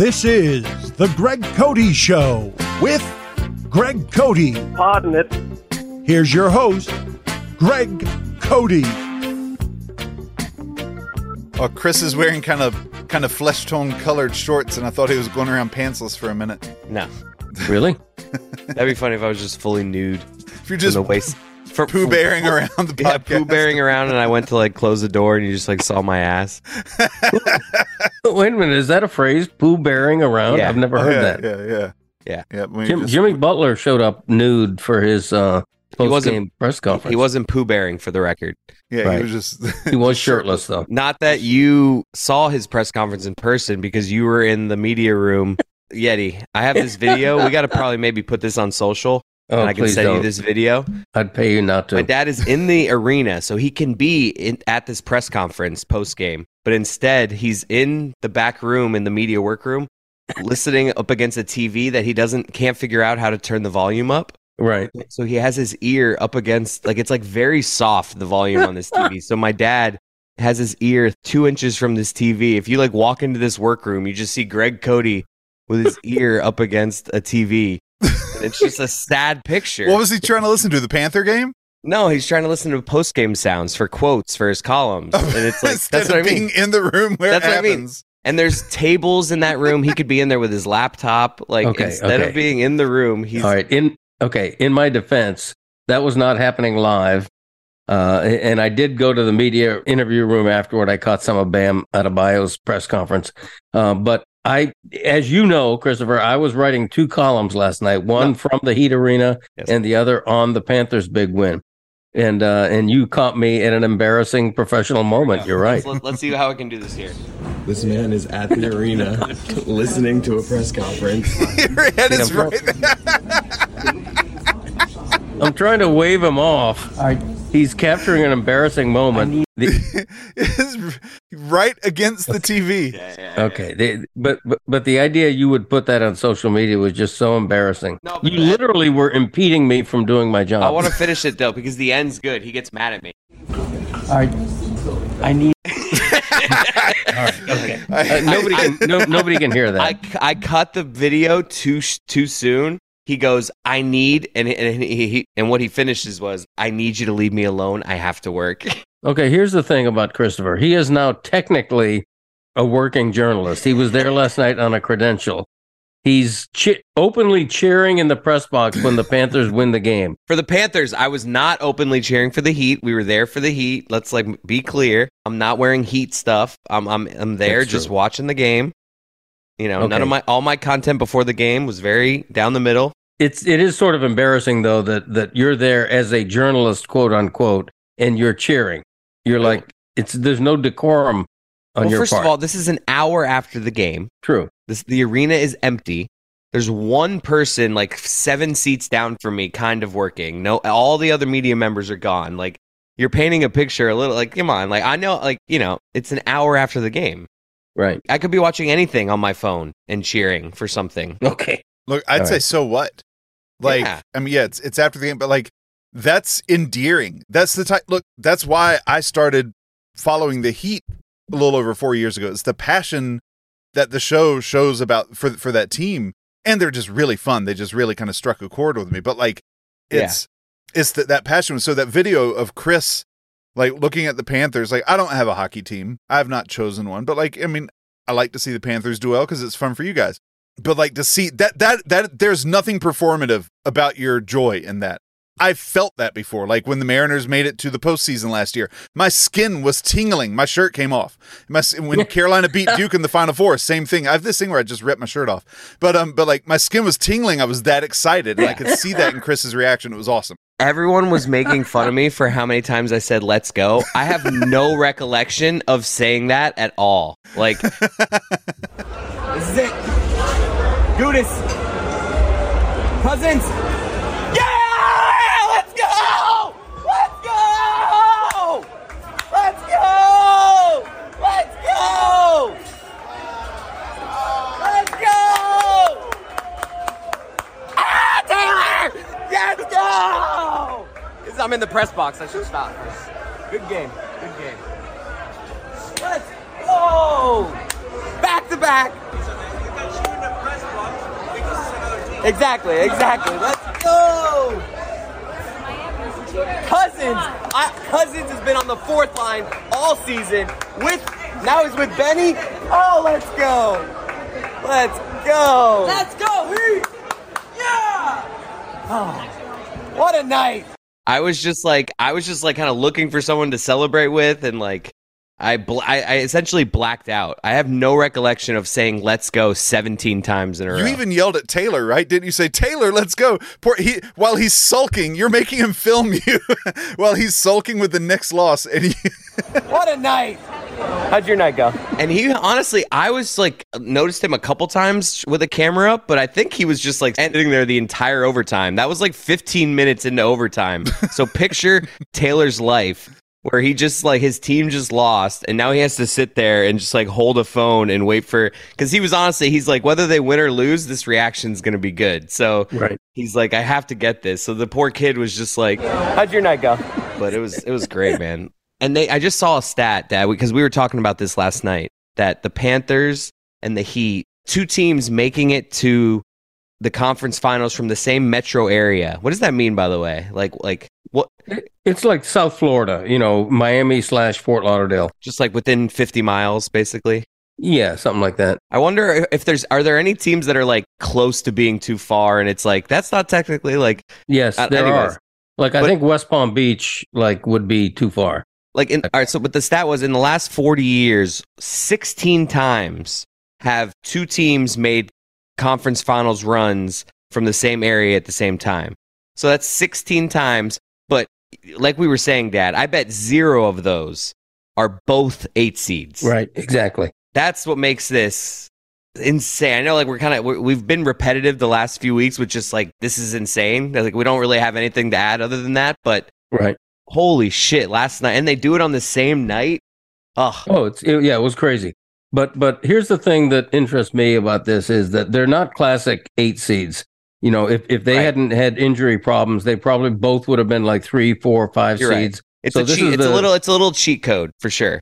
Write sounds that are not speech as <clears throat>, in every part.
This is the Greg Cote Show with Greg Cote. Pardon it. Here's your host, Greg Cote. Oh, Chris is wearing kind of kind of flesh tone colored shorts, and I thought he was going around pantsless for a minute. No. Really? <laughs> That'd be funny if I was just fully nude. If you're Just just the waist. For, poo bearing around the Yeah, poo bearing around, and I went to like close the door, and you just like saw my ass. <laughs> Wait a minute, is that a phrase? Poo bearing around? Yeah. I've never Oh, heard yeah, that. Yeah, yeah, Yeah. yeah. when you Jim, just- Jimmy Butler showed up nude for his uh, post-game press conference. He wasn't poo bearing for the record. yeah, right. he was just <laughs> He was shirtless though. Not that you saw his press conference in person because you were in the media room. Yeti, I have this video. We got to probably maybe put this on social, Oh, and I can send you don't. this video. I'd pay you not to. My dad is in the arena, so he can be in, at this press conference post game. But instead, he's in the back room in the media workroom, listening up against a TV that he doesn't can't figure out how to turn the volume up. right. So he has his ear up against like it's like very soft the volume on this <laughs> TV. So my dad has his ear two inches from this TV. If you like walk into this workroom, you just see Greg Cote with his ear up against a TV. <laughs> And it's just a sad picture. What was he trying to listen to? The Panther game? No, he's trying to listen to post game sounds for quotes for his columns, and it's <laughs> like Instead that's what I mean. being in the room where That's it what I mean. And there's <laughs> tables in that room. He could be in there with his laptop. Like Okay, instead okay. of being in the room, he's All right. In okay. In my defense, that was not happening live. Uh, and I did go to the media interview room afterward. I caught some of Bam Adebayo's press conference. Uh, but I, as you know, Christopher, I was writing two columns last night. One No. from the Heat Arena, Yes. and the other on the Panthers' big win. And uh, and you caught me at an embarrassing professional moment. You're right. Let's, let's see how I can do this here. This man is at the arena <laughs> listening to a press conference. <laughs> Your head is I'm right there. I'm trying to wave him off. He's capturing an embarrassing moment. The- <laughs> right against the TV. Okay, the, but, but but the idea you would put that on social media was just so embarrassing. No, you that- literally were impeding me from doing my job. I want to finish it though because the end's good. He gets mad at me. <laughs> All right, I need. I- Uh, nobody can. No, nobody can hear that. I, I cut the video too sh- too soon. He goes, "I need," and and he, he and what he finishes was, "I need you to leave me alone. I have to work." <laughs> okay, here's the thing about Christopher. He is now technically a working journalist. He was there last night on a credential. He's che- openly cheering in the press box when the Panthers win the game. For the Panthers, I was not openly cheering for the Heat. We were there for the Heat. Let's like be clear. I'm not wearing Heat stuff. I'm I'm I'm there That's just true. watching the game. You know, none of my all my content before the game was very down the middle. It's it is sort of embarrassing though that that you're there as a journalist, quote unquote, and you're cheering. You're like it's there's no decorum on well, your first part. of all, this is an hour after the game. True. This the arena is empty. There's one person like seven seats down from me, kind of working. No, all the other media members are gone. Like you're painting a picture a little. Like come on, like I know, like you know, it's an hour after the game. Right. I could be watching anything on my phone and cheering for something. <laughs> Okay. Look, I'd All say right. so what? Like, Yeah. I mean, yeah, it's it's after the game, but like that's endearing. That's the type. Look, that's why I started following the Heat a little over four years ago. It's the passion that the show shows about for for that team, and they're just really fun. They just really kind of struck a chord with me. But like, it's it's that that passion. So that video of Chris like looking at the Panthers, like I don't have a hockey team. I have not chosen one, but like I mean, I like to see the Panthers do well because it's fun for you guys. But like to see that that that there's nothing performative about your joy in that. I felt that before. Like when the Mariners made it to the postseason last year, my skin was tingling. My shirt came off. My, when Carolina beat <laughs> Duke in the Final Four, same thing. I have this thing where I just ripped my shirt off. But um, but like my skin was tingling. I was that excited, and I could see that in Chris's reaction. It was awesome. everyone was making fun of me for how many times I said "Let's go." I have no <laughs> recollection of saying that at all. Like, <laughs> This is it. Gudis. Cousins. Yeah! Let's go! Let's go! Let's go! Let's go! Let's go! Ah, Taylor! Let's go! I'm in the press box. I should stop. Good game. Good game. Let's go! Back to back. Exactly, exactly. Let's go! Cousins, I, Cousins has been on the fourth line all season with now he's with Benny. Oh, let's go! Let's go! Let's go! Heat! Yeah! Oh, what a night! I was just like, I was just like, kind of looking for someone to celebrate with, and like, I, bl- I, I essentially blacked out. I have no recollection of saying "Let's go" seventeen times in a row. You even yelled at Taylor, right? Didn't you say, Taylor, let's go? Poor, he, while he's sulking, you're making him film <laughs> you while he's sulking with the next loss. And he, <laughs> What a night! How'd your night go? And he honestly, I was like, noticed him a couple times with a camera up, but I think he was just like sitting there the entire overtime. That was like 15 minutes into overtime. So picture <laughs> Taylor's life where he just like his team just lost and now he has to sit there and just like hold a phone and wait for because he was honestly he's like whether they win or lose this reaction's gonna be good so Right. he's like i have to get this so the poor kid was just like How'd your night go? but it was it was great, man. And they, I just saw a stat that because we were talking about this last night that the Panthers and the Heat, two teams making it to the conference finals from the same metro area. What does that mean, by the way? Like, like what? It's like South Florida, you know, Miami slash Fort Lauderdale. Just like within fifty miles, basically. Yeah, something like that. I wonder if there's are there any teams that are like close to being too far, and it's like that's not technically like Yes, Uh, there anyways. are. Like I But- think West Palm Beach like would be too far. Like, in, all right, so but the stat was in the last 40 years, 16 times have two teams made conference finals runs from the same area at the same time. So that's 16 times. Like we were saying, Dad, I bet zero of those are both eight seeds. Right, exactly. That's what makes this insane. I know, like we're kind of we've been repetitive the last few weeks with just like this is insane. Like we don't really have anything to add other than that. But Right. holy shit, last night, and they do it on the same night. Ugh. Oh, it's it, yeah, it was crazy. But but here's the thing that interests me about this is that they're not classic eight seeds. You know, if if they Right. hadn't had injury problems, they probably both would have been like three, four, five You're right. seeds. It's So a this cheat. is It's a little. It's a little cheat code for sure.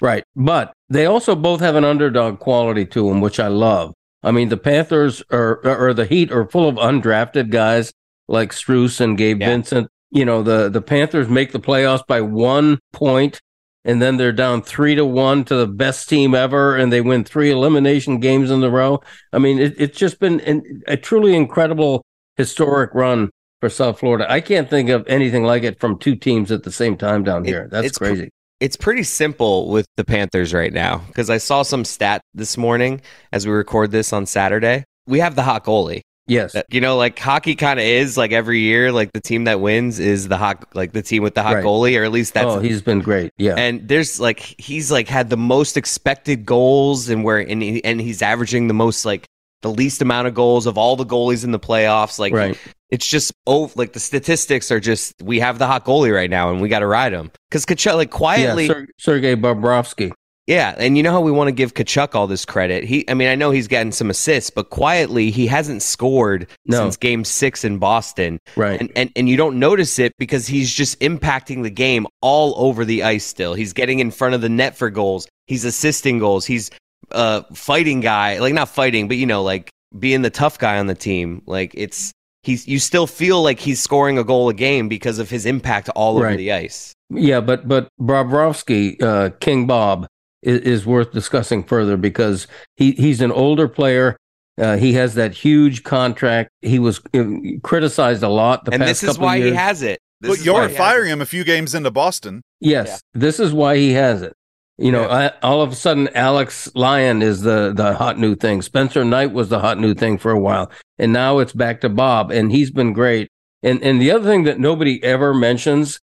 Right. But they also both have an underdog quality to them, which I love. I mean, the Panthers are, or the Heat are full of undrafted guys like Strus and Gabe Yeah. Vincent. You know, the, the Panthers make the playoffs by one point, and then they're down three to one to the best team ever, and they win three elimination games in a row. I mean, it, it's just been an, a truly incredible historic run for South Florida. I can't think of anything like it from two teams at the same time down It- here. That's it's pr- crazy. It's pretty simple with the Panthers right now because I saw some stat this morning as we record this on Saturday. We have the hot goalie. Yes. Uh, you know, like hockey kind of is like every year, like the team that wins is the hot, like the team with the hot Right. goalie, or at least that's oh, he's been great. Yeah. and there's like he's like had the most expected goals and where and, he, and he's averaging the most like the least amount of goals of all the goalies in the playoffs like right. it's just oh like the statistics are just we have the hot goalie right now and we got to ride him because Tkachuk like quietly yeah, Ser- Sergei Bobrovsky. Yeah, and you know how we want to give Tkachuk all this credit. He, I mean, I know he's gotten some assists, but quietly he hasn't scored No. since Game Six in Boston, Right. and, and and you don't notice it because he's just impacting the game all over the ice. Still, he's getting in front of the net for goals. He's assisting goals. He's uh fighting guy, like not fighting, but you know, like being the tough guy on the team. Like it's he's you still feel like he's scoring a goal a game because of his impact all over the ice. yeah, but but Bobrovsky, uh, King Bob, is, is worth discussing further because he he's an older player. Uh, he has that huge contract. He was uh, criticized a lot the and past this is why years. he has it. This but you why were he has firing him a few games into Boston. Yes, this is why he has it. You know, I, all of a sudden, Alex Lyon is the the hot new thing. Spencer Knight was the hot new thing for a while, and now it's back to Bob, and he's been great. And and the other thing that nobody ever mentions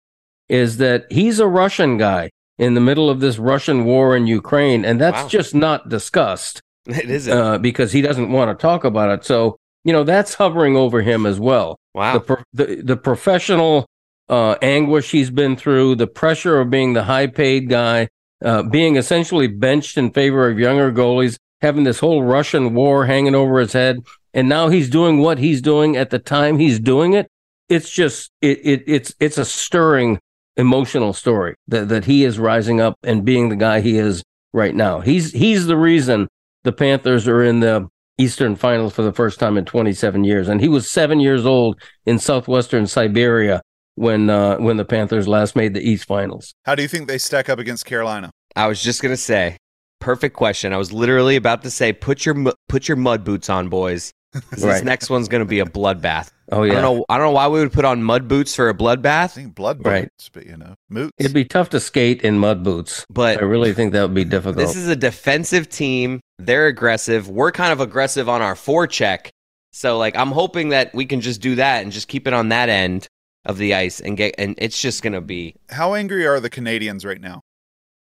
is that he's a Russian guy in the middle of this Russian war in Ukraine, and that's Wow. just not discussed <laughs> It isn't. uh, because he doesn't want to talk about it. So you know that's hovering over him as well. wow. The, pro- the the professional uh, anguish he's been through, the pressure of being the high paid guy, uh, being essentially benched in favor of younger goalies, having this whole Russian war hanging over his head, and now he's doing what he's doing at the time he's doing it. It's just it, it it's it's a stirring emotional story that that he is rising up and being the guy he is right now. He's he's the reason the Panthers are in the Eastern Finals for the first time in 27 years, and he was seven years old in southwestern Siberia when uh, when the Panthers last made the East Finals. How do you think they stack up against Carolina? I was just gonna say, perfect question. I was literally about to say, put your put your mud boots on, boys. 'Cause This next one's gonna be a bloodbath. Oh I yeah, don't know. I don't know why we would put on mud boots for a bloodbath, I think blood Right. boots, but you know, moots. it'd be tough to skate in mud boots. but I really think that would be difficult. This is a defensive team. They're aggressive. We're kind of aggressive on our forecheck. So like I'm hoping that we can just do that and just keep it on that end of the ice and get and it's just going to be How angry are the Canadians right now?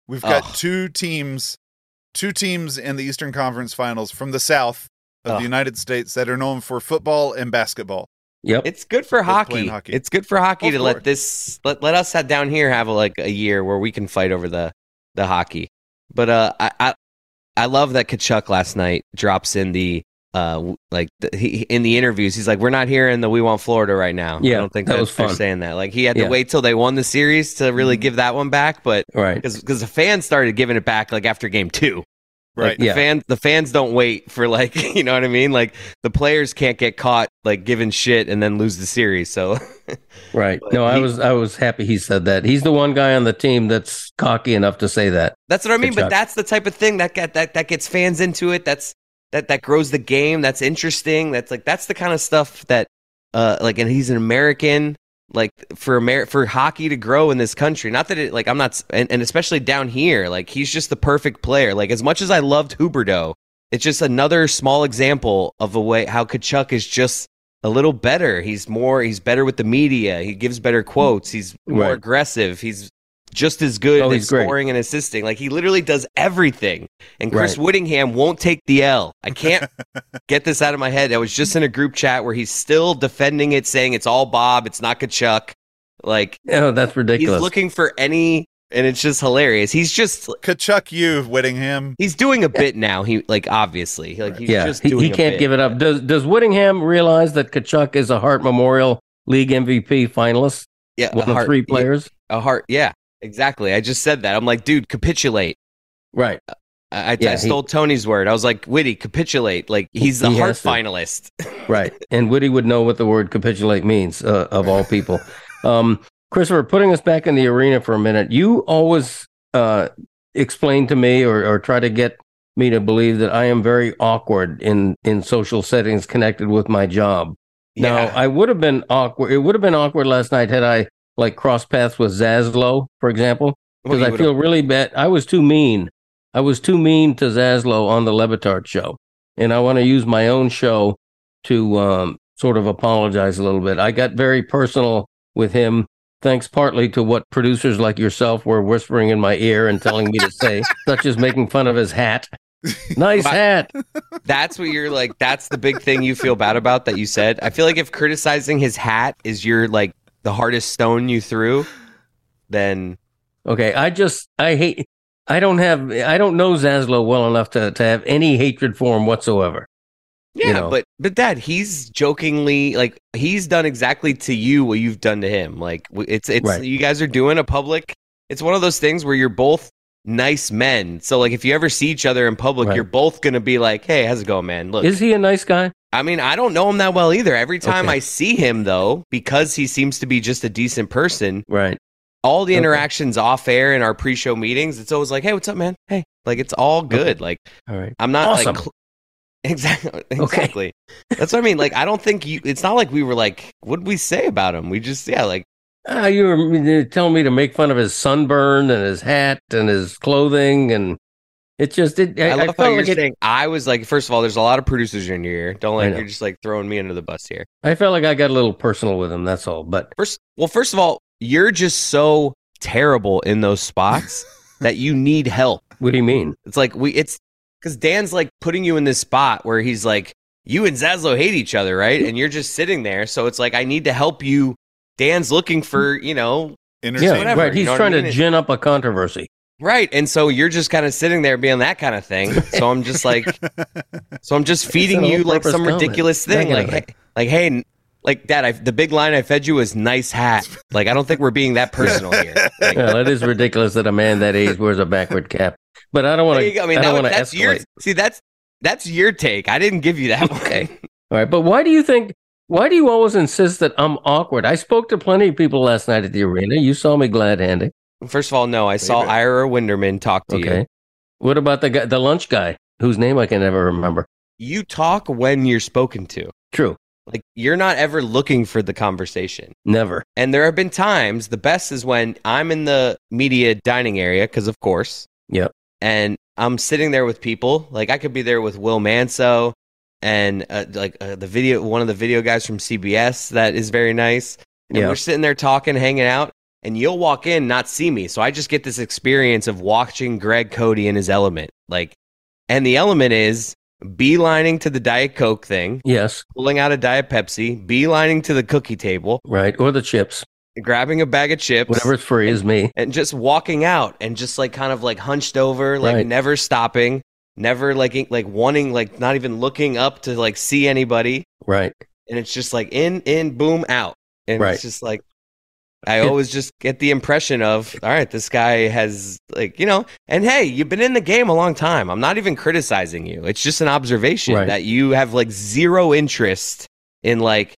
We've got Ugh. two teams, two teams in the Eastern Conference Finals from the South of Ugh. the United States that are known for football and basketball. yep. it's good for hockey. hockey. It's good for hockey Both to for let it. this let, let us down here have a, like a year where we can fight over the the hockey. But uh I I, I love that Tkachuk last night drops in the uh like the, he, in the interviews he's like we're not here in the we want Florida right now. Yeah, I don't think that that was they're fun. saying that. Like he had to Yeah. wait till they won the series to really Mhm. give that one back, but right. because cuz the fans started giving it back like after game two. Like, Right. the Yeah. fans the fans don't wait for like <laughs> you know what I mean. Like the players can't get caught like giving shit and then lose the series. So <laughs> Right. But No, I he- was I was happy he said that. He's the one guy on the team that's cocky enough to say that. that's what I mean. Good But job. that's the type of thing that get that that gets fans into it. That's that that grows the game. That's interesting. That's like that's the kind of stuff that uh like and he's an American. Like for Amer- for hockey to grow in this country, not that it like I'm not, and, and especially down here, like he's just the perfect player. Like as much as I loved Huberdeau, it's just another small example of a way how Tkachuk is just a little better. He's more, he's better with the media. He gives better quotes. He's more Right. aggressive. He's just as good Oh, at he's great. scoring and assisting. Like he literally does everything. And Chris Right. Whittingham won't take the L. I can't <laughs> get this out of my head. I was just in a group chat where he's still defending it, saying it's all Bob, it's not Tkachuk. Like Oh, that's ridiculous. he's looking for any, and it's just hilarious. He's just Tkachuk you, Whittingham. he's doing a bit now. He like obviously like he's yeah, just he, doing he can't bit. give it up. Does Does Whittingham realize that Tkachuk is a Hart Memorial League MVP finalist? Yeah, One of heart, three players. A heart. Yeah, exactly. I just said that. I'm like, dude, capitulate. Right. I, I, Yeah, I he- stole Tony's word. I was like, Witty, capitulate. Like he's the He Hart finalist. <laughs> Right. And Woody would know what the word capitulate means, uh, of all people. <laughs> Um, Christopher, putting us back in the arena for a minute, you always uh, explain to me or, or try to get me to believe that I am very awkward in, in social settings connected with my job. Now, I would have been awkward. It would have been awkward last night had I like cross paths with Zaslow, for example, because you I feel really bad. I was too mean. I was too mean to Zaslow on the Le Batard show, and I want to use my own show to um, sort of apologize a little bit. I got very personal with him, thanks partly to what producers like yourself were whispering in my ear and telling me to say, <laughs> such as making fun of his hat. Nice Wow. hat. <laughs> that's what you're like. That's the big thing you feel bad about that you said. I feel like if criticizing his hat is your like the hardest stone you threw, then Okay, I just I hate. I don't have. I don't know Zaslow well enough to to have any hatred for him whatsoever. yeah. You know. But but dad, he's jokingly like he's done exactly to you what you've done to him. Like it's it's Right. you guys are doing a public. It's one of those things where you're both nice men. So like if you ever see each other in public, Right. you're both gonna be like, hey, how's it going, man? Look, Is he a nice guy? I mean, I don't know him that well either. Every time Okay. I see him, though, because he seems to be just a decent person, Right. all the Okay. interactions off air in our pre-show meetings, it's always like, "Hey, what's up, man? Hey," like it's all good. Like All right. I'm not Awesome. like cl- <laughs> exactly exactly. That's what I mean. Like I don't think you. It's not like we were like, what did we say about him? We just yeah, like Ah, you were telling me to make fun of his sunburn and his hat and his clothing, and It just did. I, I, I love how you're like it, saying. I was like, first of all, there's a lot of producers in here. ear. Don't like you're just like throwing me under the bus here. I felt like I got a little personal with him. That's all. But First, well, first of all, you're just so terrible in those spots <laughs> that you need help. what do you mean? It's like we, it's because Dan's like putting you in this spot where he's like, you and Zaslow hate each other, right? And you're just sitting there. So it's like, I need to help you. Dan's looking for, you know, Entertainment. Yeah, whatever, right. you He's know trying I to gin up a controversy. Right. And so you're just kind of sitting there being that kind of thing. So I'm just like, <laughs> so I'm just feeding you like some comment. ridiculous thing. Like, hey, like, hey, like, Dad, I, the big line I fed you was nice hat. Like, I don't think we're being that personal here. Like, Well, it is ridiculous that a man that age wears a backward cap. But I don't want to. I mean, I don't want to that's your see. That's that's your take. I didn't give you that <laughs> one. Okay. All right, but why do you think? Why do you always insist that I'm awkward? I spoke to plenty of people last night at the arena. You saw me glad handing. First of all, no. I saw Ira Winderman talk to Okay. you. What about the guy, the lunch guy, whose name I can never remember? You talk when you're spoken to. True. Like you're not ever looking for the conversation. Never. And there have been times. The best is when I'm in the media dining area because, of course. Yep. And I'm sitting there with people. Like I could be there with Will Manso and uh, like uh, the video, one of the video guys from CBS that is very nice. And Yeah. we're sitting there talking, hanging out, and you'll walk in, not see me. So I just get this experience of watching Greg Cote in his element. Like, and the element is beelining to the Diet Coke thing, Yes. pulling out a Diet Pepsi, beelining to the cookie table, Right. Or the chips. grabbing a bag of chips, Whatever's free is me. and just walking out and just like kind of like hunched over, like Right. never stopping, never like like wanting like not even looking up to like see anybody. Right. And it's just like in, in, boom, out. And Right. it's just like I always just get the impression of, all right, this guy has like, you know, and hey, you've been in the game a long time. I'm not even criticizing you. It's just an observation Right. that you have like zero interest in like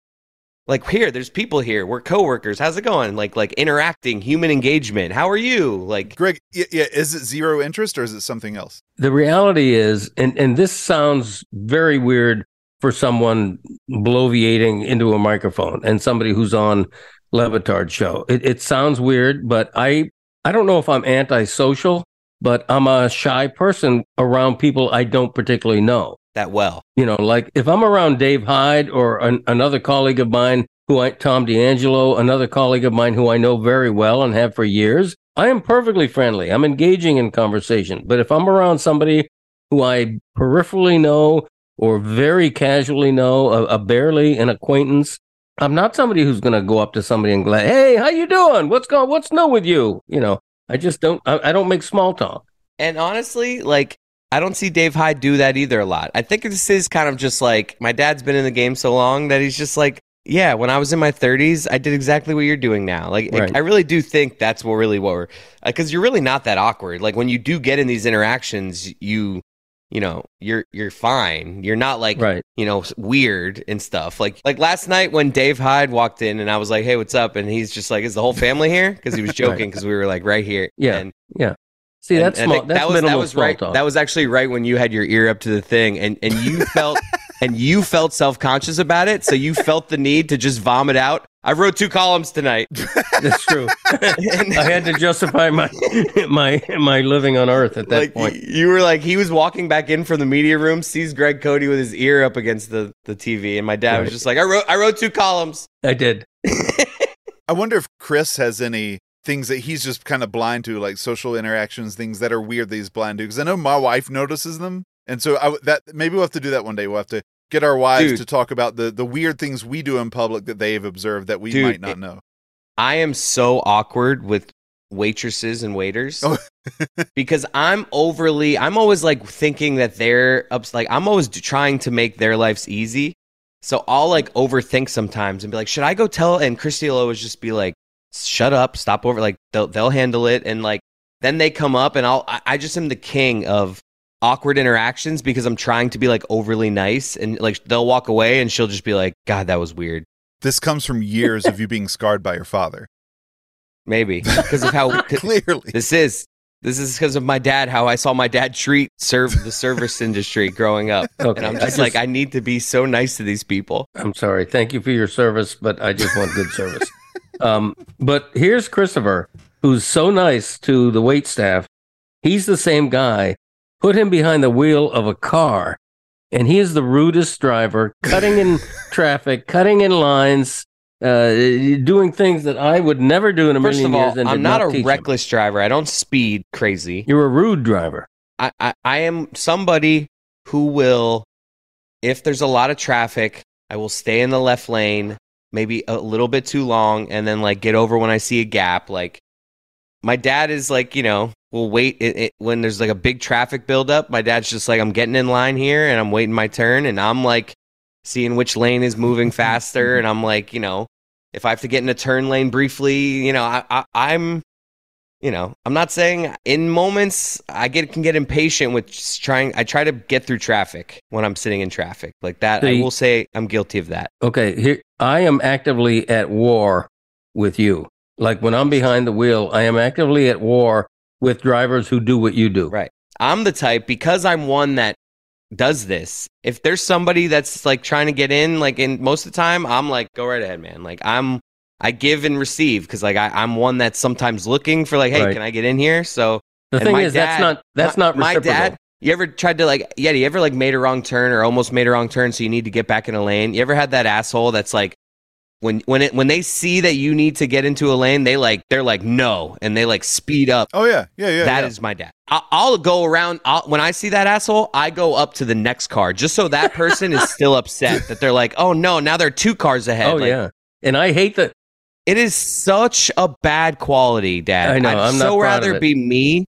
like here, there's people here. We're coworkers. How's it going? Like like interacting, human engagement. How are you? Like Greg, yeah, yeah, is it zero interest or is it something else? The reality is, and, and this sounds very weird for someone bloviating into a microphone and somebody who's on Le Batard's show. It, it sounds weird, but I I don't know if I'm antisocial, but I'm a shy person around people I don't particularly know. that well. You know, like if I'm around Dave Hyde or an, another colleague of mine who I, Tom D'Angelo, another colleague of mine who I know very well and have for years, I am perfectly friendly. I'm engaging in conversation. But if I'm around somebody who I peripherally know or very casually know, a, a barely an acquaintance, I'm not somebody who's going to go up to somebody and go, "Hey, how you doing? What's going? What's new with you?" You know, I just don't. I, I don't make small talk. And honestly, like I don't see Dave Hyde do that either a lot. I think this is kind of just like my dad's been in the game so long that he's just like, yeah, when I was in my 30s, I did exactly what you're doing now. Like Right. I really do think that's what really what we're because you're really not that awkward. Like when you do get in these interactions, you you know, you're you're fine. You're not like Right. you know, weird and stuff. Like like last night when Dave Hyde walked in and I was like, "Hey, what's up?" and he's just like, "Is the whole family here?" because he was <laughs> joking because we were like right here. Yeah. And Yeah. See, and- that's and small. That's that was that was right. talk. That was actually right when you had your ear up to the thing, and and you felt <laughs> and you felt self conscious about it, so you felt the need to just vomit out. I wrote two columns tonight. <laughs> That's true. <laughs> I had to justify my my my living on Earth at that like point. you were like he was walking back in from the media room, sees Greg Cote with his ear up against the, the TV, and my dad was just like, I wrote I wrote two columns. I did. <laughs> I wonder if Chris has any things that he's just kind of blind to, like social interactions, things that are weird that he's blind to. Because I know my wife notices them, and so I, that maybe we'll have to do that one day. We'll have to get our wives Dude. to talk about the the weird things we do in public that they have observed that we Dude, might not know. I am so awkward with waitresses and waiters Oh. <laughs> because I'm overly I'm always like thinking that they're ups like I'm always trying to make their lives easy. So I'll like overthink sometimes and be like, should I go tell? And Christy will always just be like, shut up, stop over. Like they'll they'll handle it. And like then they come up and I'll I, I just am the king of awkward interactions because I'm trying to be like overly nice and like they'll walk away and she'll just be like, God, that was weird. This comes from years of you being scarred by your father. Maybe because of how <laughs> Clearly, This is this is because of my dad. How I saw my dad treat serve the service <laughs> industry growing up, Okay, and I'm I just, just- like, I need to be so nice to these people. I'm sorry. Thank you for your service, but I just want good service. <laughs> Um, but here's Christopher, who's so nice to the wait staff. He's the same guy put him behind the wheel of a car, and he is the rudest driver, cutting in <laughs> traffic, cutting in lines, uh, doing things that I would never do in a First million of all, years. And I'm not, not a teach him. reckless driver. I don't speed crazy. You're a rude driver. I, I, I am somebody who will, if there's a lot of traffic, I will stay in the left lane, maybe a little bit too long, and then like get over when I see a gap. Like my dad is like, you know, will wait it, it, when there's like a big traffic buildup. My dad's just like, I'm getting in line here and I'm waiting my turn, and I'm like seeing which lane is moving <laughs> faster, and I'm like, you know, if I have to get in a turn lane briefly, you know, I, I I'm you know, I'm not saying in moments I get can get impatient with trying. I try to get through traffic when I'm sitting in traffic like that. I will say I'm guilty of that. Okay, here I am actively at war with you. Like when I'm behind the wheel, I am actively at war with drivers who do what you do. Right. I'm the type because I'm one that does this. If there's somebody that's like trying to get in, like in most of the time, I'm like, go right ahead, man. Like I'm, I give and receive because like I, I'm one that's sometimes looking for like, hey, Right. can I get in here? So The thing is, that's not that's my, not my dad. You ever tried to like, yeah? You ever like made a wrong turn or almost made a wrong turn, so you need to get back in a lane? You ever had that asshole that's like, when when it when they see that you need to get into a lane, they like they're like no, and they like speed up. Oh yeah, yeah, yeah. That is yeah. my dad. I- I'll go around I'll, when I see that asshole. I go up to the next car just so that person is still upset that they're like, oh no, now they're two cars ahead. Oh Like, yeah, and I hate that. it is such a bad quality, Dad. I know, I'd I'm not so proud of rather it. be me,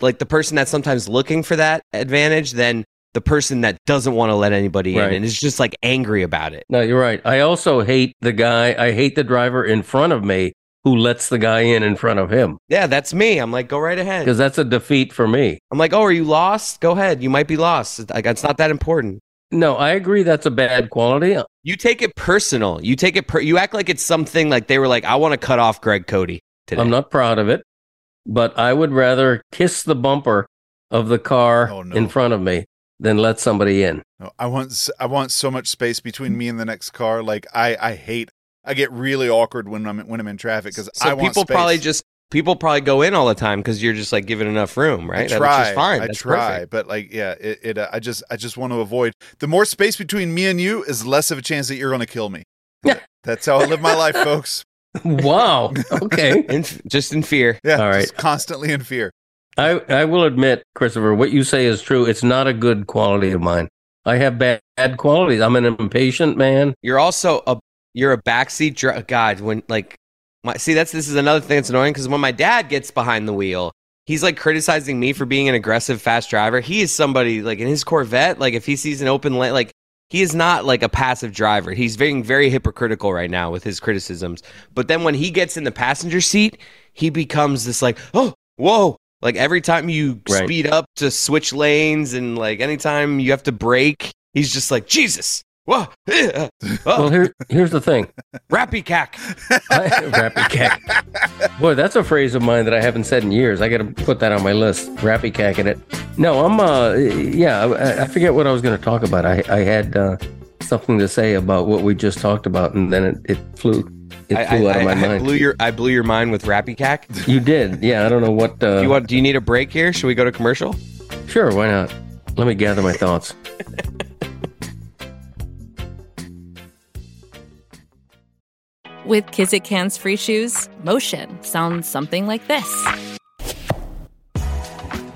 like the person that's sometimes looking for that advantage, than the person that doesn't want to let anybody Right. in and is just like angry about it. No, you're right. I also hate the guy. I hate the driver in front of me who lets the guy in in front of him Yeah, that's me. I'm like, go right ahead. because that's a defeat for me. I'm like, oh, are you lost? Go ahead. You might be lost. Like, it's not that important. No, I agree. That's a bad quality. You take it personal. You take it. Per- you act like it's something like they were like, I want to cut off Greg Cote today. I'm not proud of it, but I would rather kiss the bumper of the car Oh, no. in front of me than let somebody in. No, I want s- I want so much space between me and the next car. Like I I hate. I get really awkward when I'm when I'm in traffic because So I want people space. probably just people probably go in all the time because you're just like giving enough room, right? I That- try. Which is fine. I That's try, perfect. but like, yeah, it. it uh, I just, I just want to avoid the more space between me and you is less of a chance that you're going to kill me. Yeah. That's how I live my life, folks. <laughs> wow. <laughs> Okay. In, just in fear. Yeah, All right. just constantly in fear. I, I will admit, Christopher, what you say is true. It's not a good quality of mine. I have bad, bad qualities. I'm an impatient man. You're also a you're a backseat dri- God. When like my see that's this is another thing that's annoying because when my dad gets behind the wheel, he's like criticizing me for being an aggressive fast driver. He is somebody like in his Corvette. Like if he sees an open lane, like he is not like a passive driver. He's being very hypocritical right now with his criticisms. But then when he gets in the passenger seat, he becomes this like oh whoa. Like every time you Right. speed up to switch lanes and like anytime you have to brake, he's just like Jesus. Whoa, <laughs> eh, Well, here, here's the thing. rappy cack. I, <laughs> rappy cack. Boy, that's a phrase of mine that I haven't said in years. I got to put that on my list. Rappy cacking it. No, I'm. Uh, yeah, I, I forget what I was going to talk about. I, I had uh, something to say about what we just talked about, and then it, it flew. It I, flew I- out of my I- I mind. blew your I blew your mind with rappy cack. you did. Yeah, I don't know what. Uh, Do you want? Do you need a break here? Should we go to commercial? Sure, why not? Let me gather my thoughts. <laughs> With Kizik Hands Free Shoes, motion sounds something like this.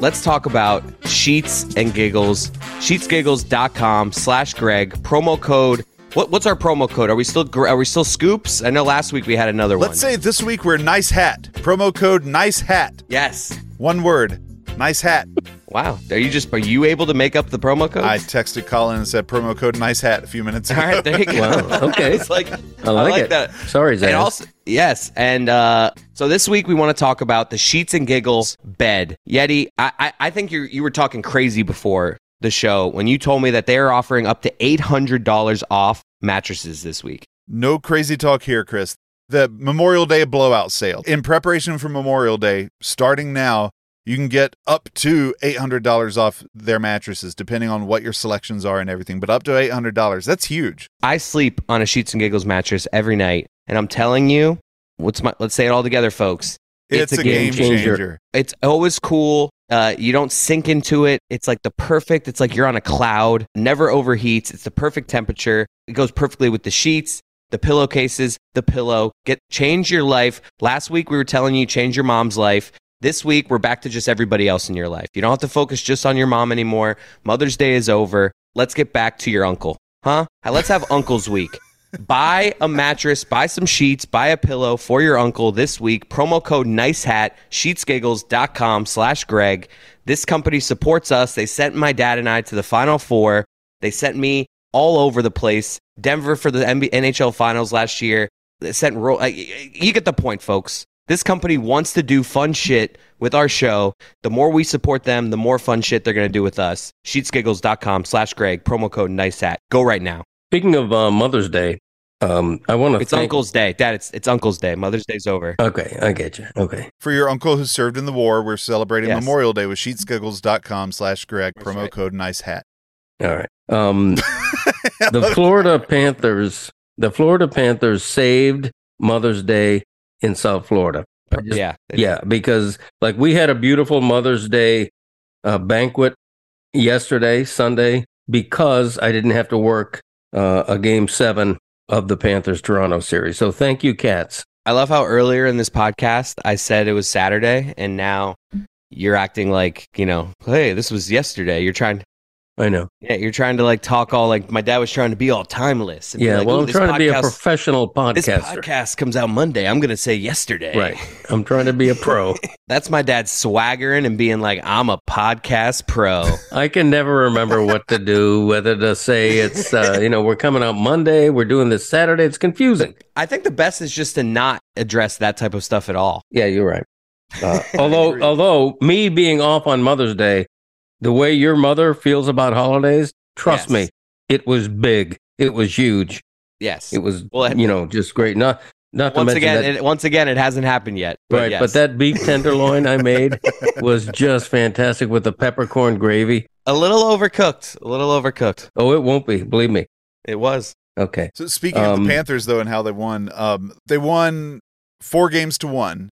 Let's talk about Sheets and Giggles. Sheetsgiggles.com slash Greg. Promo code. What, what's our promo code? Are we still are we still scoops? I know last week we had another one. Let's say this week we're nice hat. Promo code nice hat. yes. One word. Nice hat. Wow. Are you just are you able to make up the promo code? I texted Colin and said promo code nice hat a few minutes All ago. right, there you go. Wow, okay. <laughs> it's like I like, it. that. Sorry, Zach. Yes, and uh, so this week we want to talk about the Sheets and Giggles bed. Yeti, I, I, I think you you were talking crazy before the show when you told me that they are offering up to eight hundred dollars off mattresses this week. No crazy talk here, Chris. The Memorial Day blowout sale. In preparation for Memorial Day, starting now, you can get up to $800 off their mattresses, depending on what your selections are and everything, but up to $800. That's huge. I sleep on a Sheets and Giggles mattress every night, and I'm telling you, what's my? Let's say it all together, folks. It's, a, game, changer. It's always cool. Uh, you don't sink into it. It's like the perfect. It's like you're on a cloud. Never overheats. It's the perfect temperature. It goes perfectly with the sheets, the pillowcases, the pillow. Get change your life. Last week we were telling you change your mom's life. This week we're back to just everybody else in your life. You don't have to focus just on your mom anymore. Mother's Day is over. Let's get back to your uncle, huh? Let's have <laughs> Uncle's Week. Buy a mattress, buy some sheets, buy a pillow for your uncle this week. Promo code NICEHAT, sheetsgiggles.com slash Greg. This company supports us. They sent my dad and I to the Final Four. They sent me all over the place. Denver for the NHL Finals last year. They sent ro- you get the point, folks. This company wants to do fun shit with our show. The more we support them, the more fun shit they're going to do with us. Sheetsgiggles.com slash Greg, promo code NICEHAT. Go right now. Speaking of uh, Mother's Day, um, I want to. It's thank- Uncle's Day. Dad, it's, it's Uncle's Day. Mother's Day's over. Okay, I get you. Okay. For your uncle who served in the war, we're celebrating Yes. Memorial Day with sheetsgiggles.com slash Greg, That's promo right. code NICE hat. All right. Um, <laughs> the Florida Panthers, the Florida Panthers saved Mother's Day in South Florida. Just- yeah. they did. yeah, because like we had a beautiful Mother's Day uh, banquet yesterday, Sunday, because I didn't have to work uh, a game seven of the Panthers Toronto series. So thank you, Cats. I love how earlier in this podcast I said it was Saturday, and now you're acting like, you know, hey, this was yesterday. You're trying, I know. yeah, you're trying to like talk all like my dad was trying to be all timeless. and Yeah, like, well, I'm this trying to be a podcast- professional This podcaster. podcast comes out Monday. I'm gonna say yesterday. Right. I'm trying to be a pro. <laughs> That's my dad swaggering and being like, I'm a podcast pro. <laughs> I can never remember what to do, whether to say it's, uh, you know, we're coming out Monday, we're doing this Saturday. It's confusing. I think the best is just to not address that type of stuff at all. Yeah, you're right. Uh, <laughs> although, although me being off on Mother's Day, the way your mother feels about holidays, trust Yes. me, it was big. It was huge. Yes. It was, Well, it- you know, just great. Not, not to once mention again, that, it, once again, it hasn't happened yet. But right? yes. But that beef tenderloin I made <laughs> was just fantastic with the peppercorn gravy. a little overcooked. A little overcooked. Oh, it won't be. Believe me. It was. Okay. So speaking of Um, the Panthers, though, and how they won, um, they won four games to one.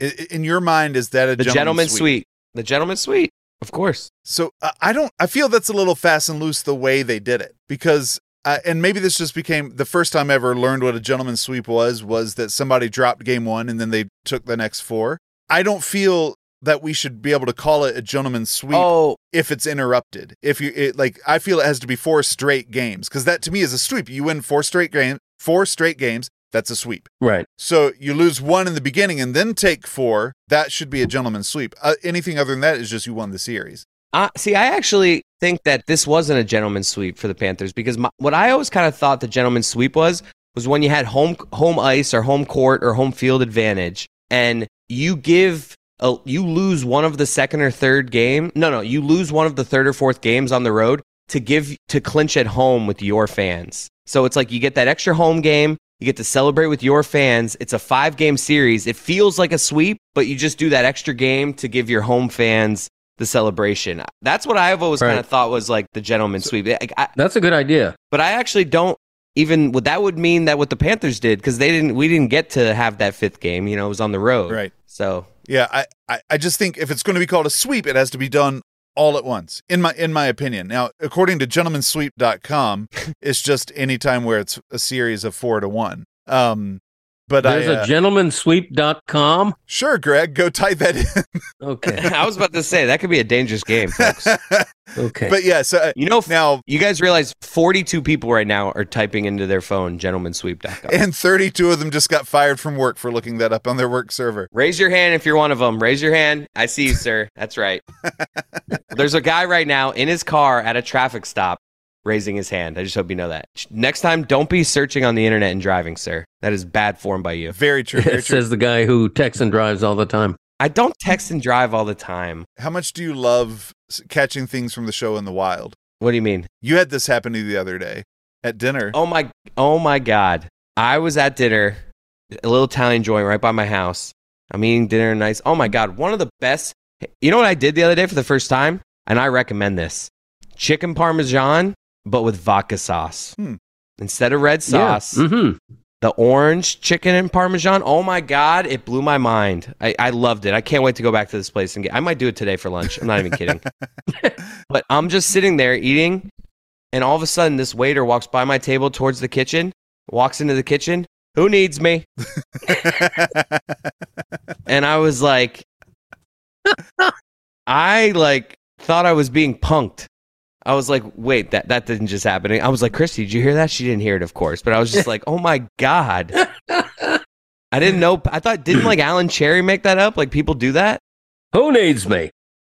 I- I- In your mind, is that a The gentleman's gentleman's suite. The gentleman's suite. Of course. So uh, I don't. I feel that's a little fast and loose the way they did it because, uh, and maybe this just became the first time I ever learned what a gentleman's sweep was. Was that somebody dropped game one and then they took the next four? I don't feel that we should be able to call it a gentleman's sweep Oh, if it's interrupted. If you it, like, I feel it has to be four straight games because that to me is a sweep. You win four straight games, four straight games. That's a sweep. Right. So you lose one in the beginning and then take four. That should be a gentleman's sweep. Uh, anything other than that is just you won the series. Uh, see, I actually think that this wasn't a gentleman's sweep for the Panthers because my, what I always kind of thought the gentleman's sweep was was when you had home home ice or home court or home field advantage, and you give a, you lose one of the second or third game. No, no, you lose one of the third or fourth games on the road to give to clinch at home with your fans. So it's like you get that extra home game. You get to celebrate with your fans. It's a five game series. It feels like a sweep, but you just do that extra game to give your home fans the celebration. That's what I've always Right. kind of thought was like the gentleman's sweep. I- I- That's a good idea. but I actually don't even what that would mean that what the Panthers did because they didn't we didn't get to have that fifth game. You know, it was on the road. Right. So Yeah, I, I, I just think if it's going to be called a sweep, it has to be done all at once. In my in my opinion. Now, according to gentlemansweep.com, <laughs> it's just any time where it's a series of four to one. Um, but There's I a uh, gentlemansweep.com. sure, Greg, go type that in. Okay. <laughs> I was about to say that could be a dangerous game, folks. <laughs> Okay. but yeah, so uh, You know, now you guys realize 42 people right now are typing into their phone gentleman'sweep.com. and 32 of them just got fired from work for looking that up on their work server. Raise your hand if you're one of them. Raise your hand. I see you, sir. That's right. <laughs> There's a guy right now in his car at a traffic stop raising his hand. I just hope you know that. Next time, don't be searching on the internet and driving, sir. That is bad form by you. Very true. <laughs> Very It true. says the guy who texts and drives all the time. I don't text and drive all the time. How much do you love catching things from the show in the wild? What do you mean? You had this happen to you the other day at dinner. Oh my oh my god. I was at dinner, a little Italian joint right by my house. I'm eating dinner nice. Oh my god, one of the best. You know what I did the other day for the first time? And I recommend this. Chicken parmesan but with vodka sauce. Hmm. Instead of red sauce, Yeah. hmm the orange chicken and parmesan. Oh my god, it blew my mind. I, I loved it. I can't wait to go back to this place and get. I might do it today for lunch. I'm not even kidding. <laughs> but I'm just sitting there eating, and all of a sudden, this waiter walks by my table towards the kitchen. Walks into the kitchen. Who needs me? <laughs> And I was like, I like thought I was being punked. I was like, wait, that that didn't just happen. I was like, Christy, did you hear that? She didn't hear it, of course. But I was just like, oh my god. I didn't know. I thought didn't like Alan Cherry make that up? Like people do that? Who needs me?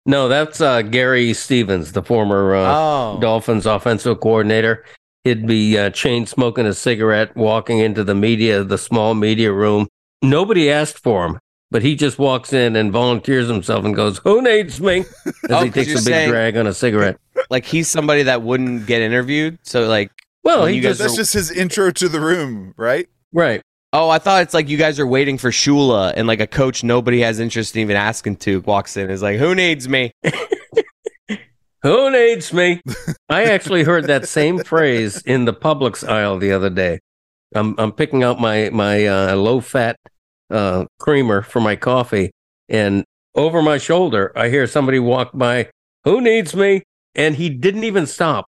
No, that's uh, Gary Stevens, the former uh, oh, Dolphins offensive coordinator. He'd be uh, chain smoking a cigarette, walking into the media, the small media room. Nobody asked for him, but he just walks in and volunteers himself and goes, "Who needs me?" <laughs> As Oh, he 'cause takes a big saying- drag on a cigarette. like he's somebody that wouldn't get interviewed. So like, Well, he you guys just That's just his intro to the room, right? right. oh, I thought it's like you guys are waiting for Shula, and like a coach nobody has interest in even asking to walks in and is like, who needs me? <laughs> Who needs me? I actually heard that same phrase in the Publix aisle the other day. I'm I'm picking out my my uh, low fat uh, creamer for my coffee, and over my shoulder I hear somebody walk by. Who needs me? And he didn't even stop.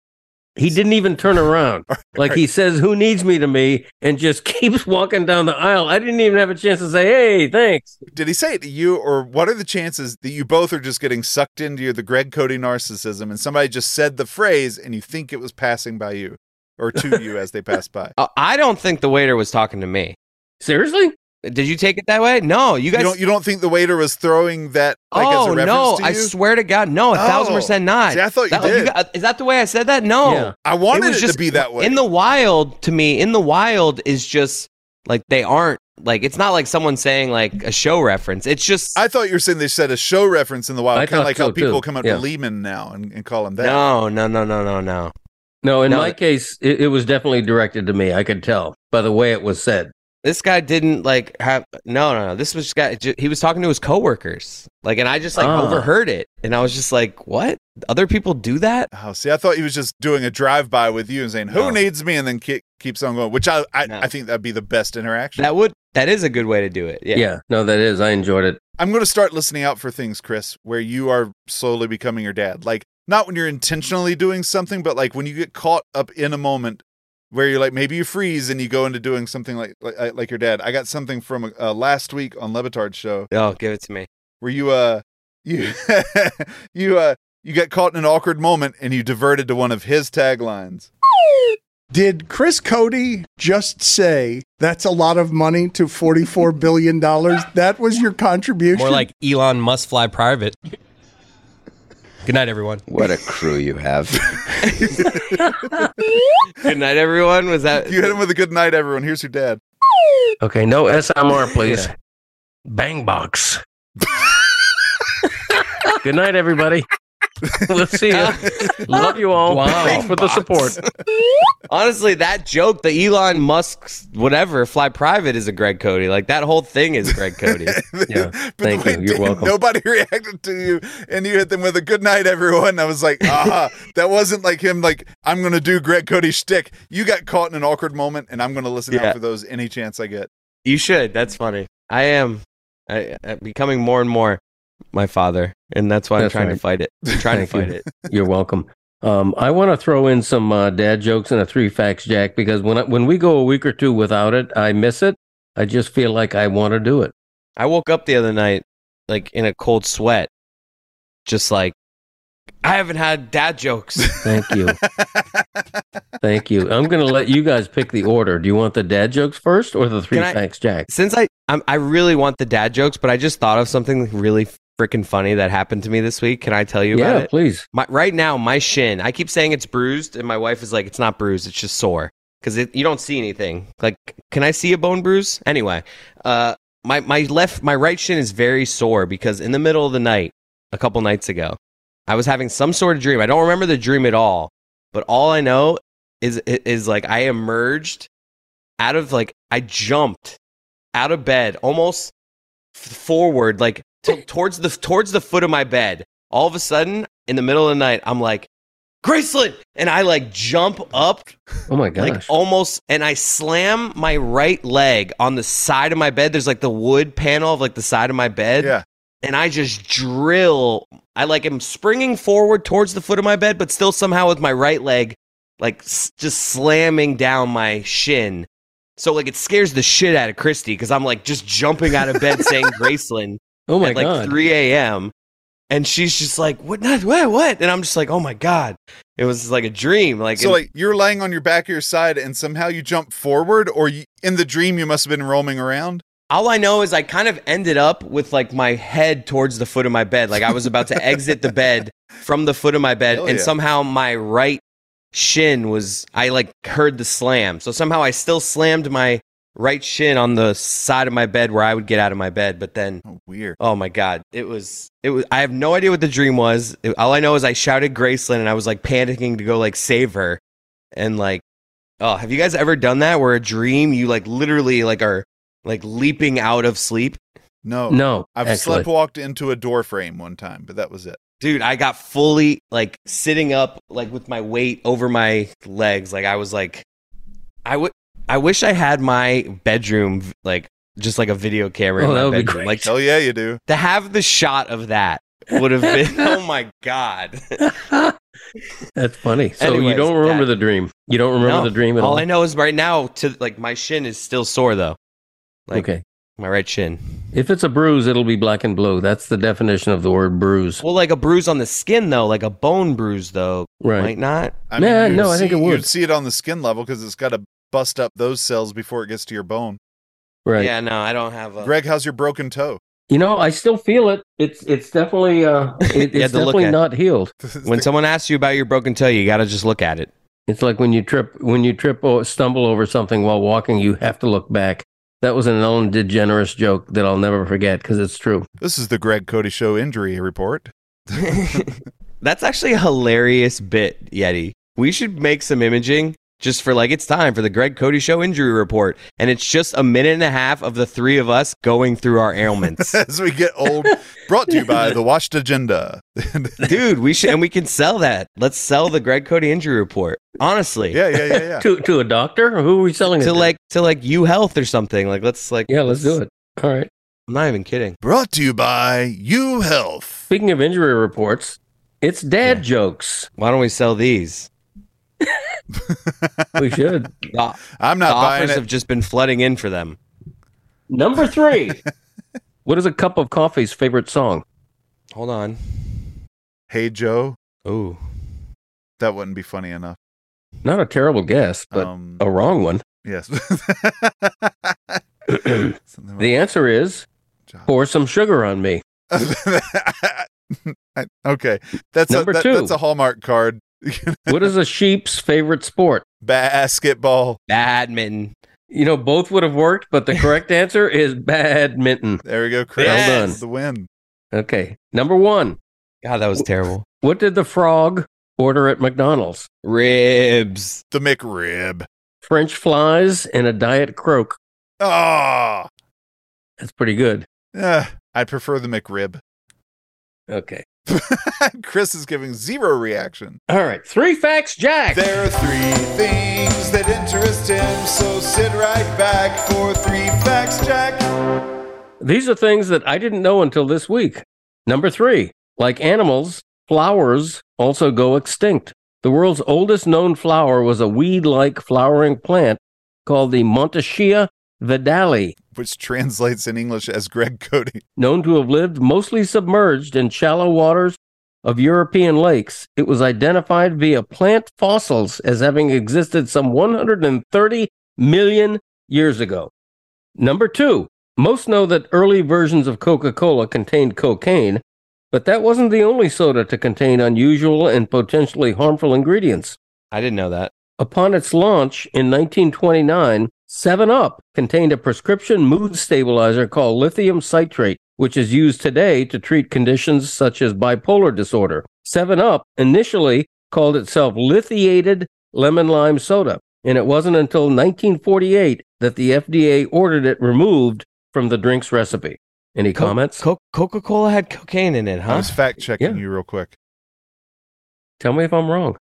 He didn't even turn around. <laughs> Like he says, "Who needs me?" to me, and just <laughs> keeps walking down the aisle. I didn't even have a chance to say, "Hey, thanks." Did he say it to you, or what are the chances that you both are just getting sucked into your, the Greg Cote narcissism and somebody just said the phrase and you think it was passing by you or to <laughs> you as they passed by? Uh, I don't think the waiter was talking to me. Seriously? Did you take it that way? No, you You guys. don't, you don't think the waiter was throwing that like, as a oh reference no! to I swear to God, no, a oh. thousand percent not. See, I thought you That- did. got- is that the way I said that? No, Yeah. I wanted was it, just- to be that way. in the wild, to me, in the wild is just like they aren't like it's not like someone saying like a show reference. It's just I thought you were saying they said a show reference in the wild, kind of thought like how people too. come up Yeah. to Lehman now and, and call him that. no, no, no, no, no, no. No, in No, my case, it, it was definitely directed to me. I could tell by the way it was said. This guy didn't like have no, no, no. This was guy. He was talking to his coworkers, like, and I just like Ah. overheard it, and I was just like, "What? Other people do that?" Oh, see, I thought he was just doing a drive by with you and saying, "Who No. needs me?" and then ke- keeps on going. Which I I, No. I think that'd be the best interaction. That would that is a good way to do it. Yeah. Yeah. no, that is. I enjoyed it. I'm going to start listening out for things, Chris, where you are slowly becoming your dad. Like not when you're intentionally doing something, but like when you get caught up in a moment where you're like maybe you freeze and you go into doing something like like, like your dad. I got something from uh, last week on Le Batard's show Oh, give it to me. where you uh <laughs> you you uh you got caught in an awkward moment and you diverted to one of his taglines. Did Chris Cote just say that's a lot of money to $44 billion? That was your contribution? More like Elon must fly private. Good night, everyone. What a crew you have. <laughs> Good night, everyone. Was that You hit him with a good night, everyone. Here's your dad. Okay, no SMR, please. Bang box. Good night, everybody. <laughs> we'll see you. <laughs> Love you all. Wow. Thanks for the support. <laughs> honestly that joke? The Elon Musk's whatever fly private is a Greg Cote. Like that whole thing is Greg Cote. Yeah, thank the you. You're welcome. Nobody reacted to you, and you hit them with a good night, everyone. I was like, ah, that wasn't like him. Like I'm gonna do Greg Cote shtick. You got caught in an awkward moment, and I'm gonna listen Yeah. out for those any chance I get. you should. That's funny. I am I, I'm becoming more and more my father, and that's why That's I'm trying right. to fight it. <laughs> I'm trying to fight you. it. You're welcome. Um, I want to throw in some uh, dad jokes and a three facts, Jack, because when I, when we go a week or two without it, I miss it. I just feel like I want to do it. I woke up the other night like in a cold sweat, just like I haven't had dad jokes. Thank you. <laughs> Thank you. I'm going to let you guys pick the order. Do you want the dad jokes first or the three Can I- facts, Jack? Since I I'm, I really want the dad jokes, but I just thought of something really freaking funny that happened to me this week? Can I tell you yeah, about it? please. My, right now, my shin. I keep saying it's bruised, and my wife is like, "It's not bruised. It's just sore." Because you don't see anything. Like, can I see a bone bruise? Anyway, uh, my my left, my right shin is very sore because in the middle of the night, a couple nights ago, I was having some sort of dream. I don't remember the dream at all, but all I know is is like I emerged out of like I jumped out of bed almost forward like t- towards the towards the foot of my bed. All of a sudden, in the middle of the night, I'm like, Graceland, and I like jump up Oh my gosh. like almost and I slam my right leg on the side of my bed. There's like the wood panel of like the side of my bed. Yeah. And I just drill. I like am springing forward towards the foot of my bed, but still somehow with my right leg, like s- just slamming down my shin. So like it scares the shit out of Christy because I'm like just jumping out of bed <laughs> saying Graceland oh my at like god. 3 a.m. And she's just like, what, not, what, what? And I'm just like, oh my God. It was like a dream. Like, So and- like you're laying on your back of your side and somehow you jump forward, or you, in the dream you must have been roaming around. all I know is I kind of ended up with like my head towards the foot of my bed. Like I was about to exit the bed <laughs> from the foot of my bed, Hell and yeah. somehow my right shin was, I like heard the slam. So somehow I still slammed my right shin on the side of my bed where I would get out of my bed. But then, Oh, weird. oh my God, it was, it was, I have no idea what the dream was. It- all I know is I shouted Graceland and I was like panicking to go like save her. And like, oh, have you guys ever done that where a dream you like literally like are like leaping out of sleep? No, no, I've actually. sleptwalked into a door frame one time, but that was it. Dude, I got fully like sitting up like with my weight over my legs. Like I was like I would I wish I had my bedroom like just like a video camera Oh, in that my would be bedroom. great. Like Hell yeah, you do. to have the shot of that would have been <laughs> oh my god. <laughs> That's funny. So you don't remember that- the dream. You don't remember No, the dream at all. all I know is right now to like my shin is still sore though. Like okay. my right shin. If it's a bruise, it'll be black and blue. That's the definition of the word bruise. Well, like a bruise on the skin though, like a bone bruise though, Right. might not. I Nah, you'd no, I think it would. You'd see it on the skin level because it's got to bust up those cells before it gets to your bone. Right. Yeah, no, I don't have a. Greg, how's your broken toe? You know, I still feel it. It's it's definitely uh <laughs> it, it's had to look definitely at it. not healed. <laughs> When someone asks you about your broken toe, you got to just look at it. It's like when you trip when you trip or stumble over something while walking, you have to look back. That was an Ellen DeGeneres joke that I'll never forget because it's true. this is the Greg Cote Show injury report. <laughs> That's actually a hilarious bit, Yeti. We should make some imaging just for like it's time for the Greg Cote Show injury report, and it's just a minute and a half of the three of us going through our ailments. <laughs> As we get old, brought to you by the Watched Agenda. <laughs> Dude, we should and we can sell that. Let's sell the Greg Cote injury report. Honestly, yeah, yeah, yeah, yeah. To to a doctor? Who are we selling it to like to like UHealth or something. Like let's like Yeah, let's do it. All right. I'm not even kidding. Brought to you by UHealth. Speaking of injury reports, it's dad jokes. Why don't we sell these? <laughs> We should. The, I'm the not buying offers it. have just been flooding in for them. Number three. <laughs> what is a cup of coffee's favorite song? Hold on. Hey Joe, Ooh. that wouldn't be funny enough. Not a terrible guess, but um, a wrong one. yes. <laughs> <clears throat> The answer is pour some sugar on me. okay, that's Number a, that- two. That's a Hallmark card. What is a sheep's favorite sport? Basketball. Badminton. You know, both would have worked, but the correct <laughs> answer is badminton. There we go, Chris. Well done. The win. Okay. Number one. God, that was terrible. What did the frog order at McDonald's? Ribs. The McRib. French flies and a diet croak. Ah, That's pretty good. Eh, I prefer the McRib. Okay. <laughs> Chris is giving zero reaction. All right. Three facts, Jack. There are three things that interest him, so sit right back for three facts, Jack. These are things that I didn't know until this week. Number three, like animals, flowers also go extinct. The world's oldest known flower was a weed like flowering plant called the Montsechia vidalii, Which translates in English as Greg Cote. known to have lived mostly submerged in shallow waters of European lakes. It was identified via plant fossils as having existed some 130 million years ago. Number two, most know that early versions of Coca Cola contained cocaine, But that wasn't the only soda to contain unusual and potentially harmful ingredients. I didn't know that. Upon its launch in 1929, 7 Up contained a prescription mood stabilizer called lithium citrate, which is used today to treat conditions such as bipolar disorder. 7 Up initially called itself lithiated lemon lime soda, and it wasn't until 1948 that the FDA ordered it removed from the drink's recipe. Any Co- comments? Co- Coca Cola had cocaine in it, huh? I huh? was fact checking Yeah. you real quick. Tell me if I'm wrong.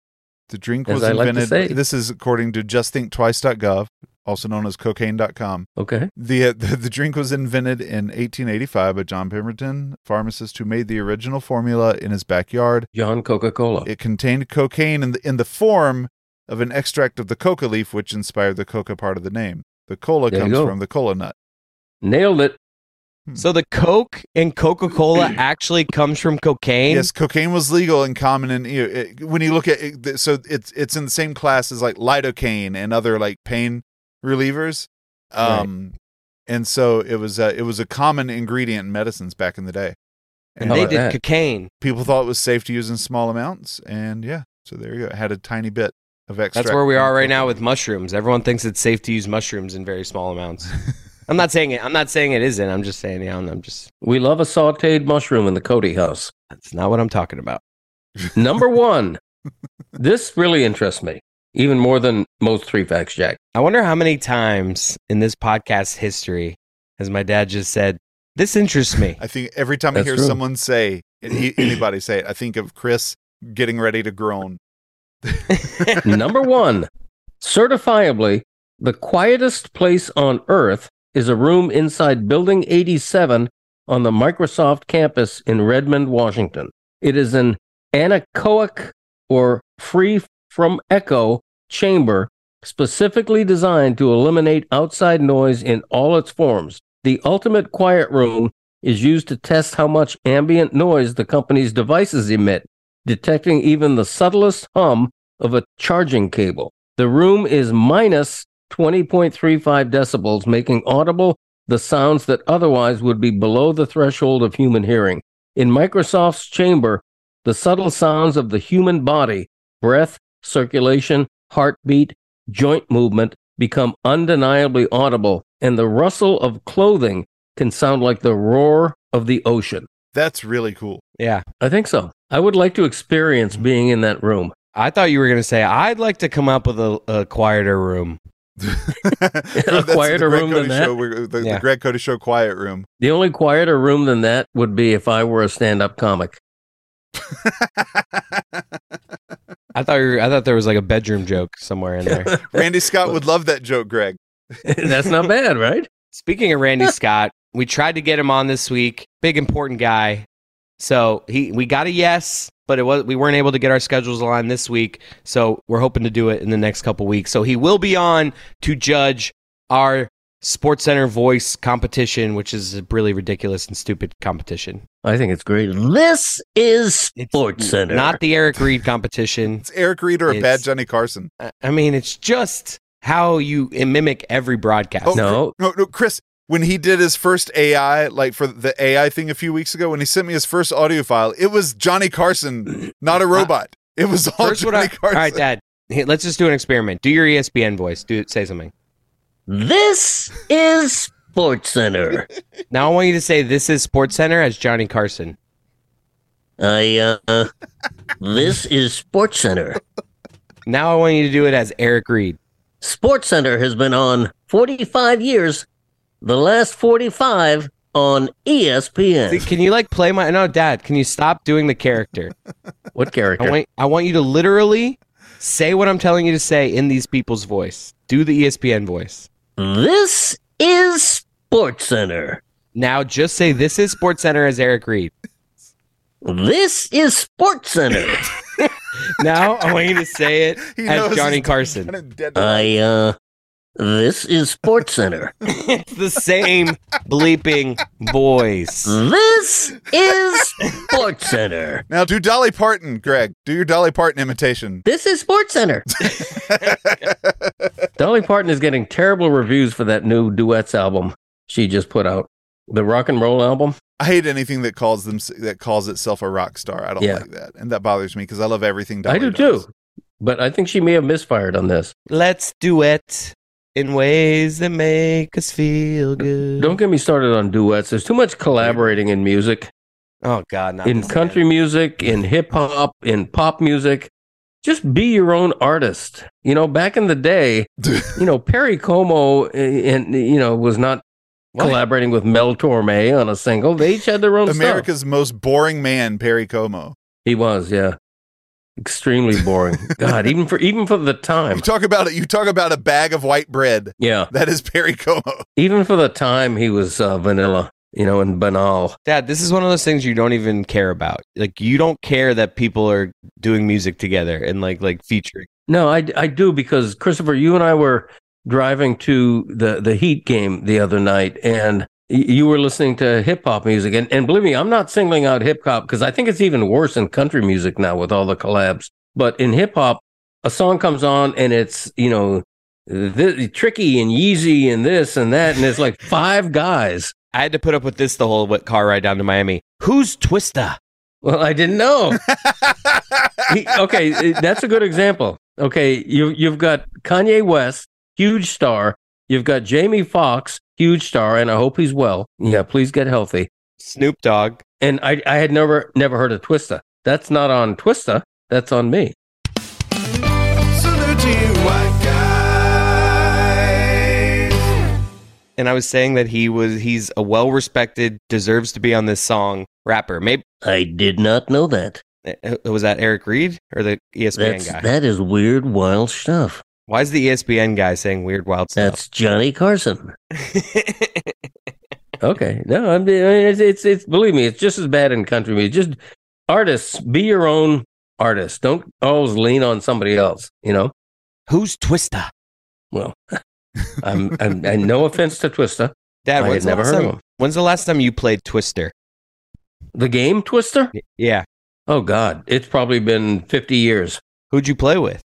The drink As was like invented. say. This is according to justthinktwice.gov, also known as cocaine.com. Okay. The, uh, <laughs> the the drink was invented in 1885 by John Pemberton, pharmacist who made the original formula in his backyard. John Coca Cola. It contained cocaine in the in the form of an extract of the coca leaf, which inspired the coca part of the name. The cola There comes from the cola nut. Nailed it. So the Coke and Coca Cola <clears throat> actually comes from cocaine. Yes, cocaine was legal and common in you know, it, when you look at it, so it's it's in the same class as like lidocaine and other like pain relievers. Um and so it was uh, it was a common ingredient in medicines back in the day. and How they did that? cocaine. people thought it was safe to use in small amounts and yeah, so there you go. It had a tiny bit of extra. That's where we are right now with mushrooms. Everyone thinks it's safe to use mushrooms in very small amounts. <laughs> I'm not saying it. I'm not saying it isn't. I'm just saying, yeah, I'm just. We love a sauteed mushroom in the Cote house. That's not what I'm talking about. <laughs> Number one. this really interests me, even more than most three facts, Jack. I wonder how many times in this podcast history has my dad just said, "This interests me." I think every time I hear true. someone say <clears throat> anybody say it, I think of Chris getting ready to groan. <laughs> Number one, certifiably, the quietest place on earth is a room inside Building 87 on the Microsoft campus in Redmond, Washington. It is an anechoic or free from echo chamber specifically designed to eliminate outside noise in all its forms. The ultimate quiet room is used to test how much ambient noise the company's devices emit, detecting even the subtlest hum of a charging cable. The room is minus 20.35 decibels, making audible the sounds that otherwise would be below the threshold of human hearing. In Microsoft's chamber, the subtle sounds of the human body, breath, circulation, heartbeat, joint movement become undeniably audible, and the rustle of clothing can sound like the roar of the ocean. That's really cool. yeah, I think so. I would like to experience being in that room. I thought you were gonna say I'd like to come up with a, a quieter room. That's <laughs> the quieter Greg room Cote than that? Show, we're- the, Yeah. the Greg Cote Show quiet room. The only quieter room than that would be if I were a stand up comic. <laughs> I thought you were, I thought there was like a bedroom joke somewhere in there. <laughs> Randy Scott would love that joke, Greg. That's not bad, right? Speaking of Randy Scott, we tried to get him on this week. Big important guy. So he we got a yes, but it was we weren't able to get our schedules aligned this week. So we're hoping to do it in the next couple weeks. So he will be on to judge our Sports Center voice competition, which is a really ridiculous and stupid competition. I think it's great. This is It's Center. Not the Eric Reed competition. It's Eric Reed or a bad It's- Johnny Carson. I- I mean, it's just how you mimic every broadcast. Oh, No. no, no, Chris. When he did his first AI, like for the AI thing a few weeks ago, when he sent me his first audio file, it was Johnny Carson, <clears throat> not a robot. It was all First, Johnny what I, all Carson. right, Dad. Hey, let's just do an experiment. Do your ESPN voice. Do say something. This is Sports Center. <laughs> Now I want you to say this is Sports Center as Johnny Carson. I, uh, <laughs> this is Sports Center. Now I want you to do it as Eric Reed. Sports Center has been on 45 years, the last 45 on ESPN. See, Can you like play my no, Dad? Can you stop doing the character? <laughs> What I character? want I want you to literally say what I'm telling you to say in these people's voice. Do the ESPN voice. This is Sports Center. Now just say this is Sports Center as Eric Reed. This is Sports Center. <laughs> Now I want you to say it <laughs> He as knows Johnny Carson. kind of I, uh, this is Sports Center. <laughs> it's the same bleeping voice. This is Sports Center. Now do Dolly Parton, Greg. Do your Dolly Parton imitation. This is Sports Center. <laughs> Dolly Parton is getting terrible reviews for that new duets album she just put out. The rock and roll album. I hate anything that calls them that calls itself a rock star. I don't Yeah. like that, and that bothers me because I love everything. Dolly I do does. too. But I think she may have misfired on this. Let's duet in ways that make us feel good. Don't get me started on duets. There's too much collaborating in music, Oh God, not in country again. music, in hip hop, in pop music. Just be your own artist. You know, back in the day, <laughs> you know, Perry Como eh, and you know was not What? collaborating with Mel Torme on a single. They each had their own <laughs> stuff. America's most boring man, Perry Como. He was, yeah. Extremely boring. <laughs> God, even for even for the time. You talk about it. You talk about a bag of white bread. Yeah. That is Perry Como. Even for the time he was uh, vanilla, you know, and banal. Dad, this is one of those things you don't even care about. Like you don't care that people are doing music together and like like featuring. No, I, I do because Christopher, you and I were driving to the the Heat game the other night, and y- you were listening to hip hop music, and, and believe me, I'm not singling out hip hop because I think it's even worse in country music now with all the collabs. But in hip hop, a song comes on and it's you know th- tricky and Yeezy and this and that, and it's like <laughs> five guys. I had to put up with this the whole car ride down to Miami. Who's Twista? Well, I didn't know. <laughs> He- okay, eh, that's a good example. Okay, you you've got Kanye West, huge star. You've got Jamie Foxx, huge star, and I hope he's well. Yeah, please get healthy. Snoop Dogg. And I I had never never heard of Twista. That's not on Twista. That's on me. Salute to you, white guys. And I was saying that he was he's a well respected, deserves to be on this song rapper. Maybe I did not know that. uh, was that Eric Reed or the ESPN guy? that is weird, wild stuff. Why is the ESPN guy saying weird wild stuff? That's Johnny Carson. <laughs> Okay, no, I'm, it's, it's it's believe me, it's just as bad in country music. Just artists, be your own artist. Don't always lean on somebody else. You know. Who's Twista? Well, I'm, I'm and no offense to Twista, Dad, I when's never heard time, of him. When's the last time you played Twister? the game Twister. Yeah. Oh God, it's probably been 50 years. Who'd you play with?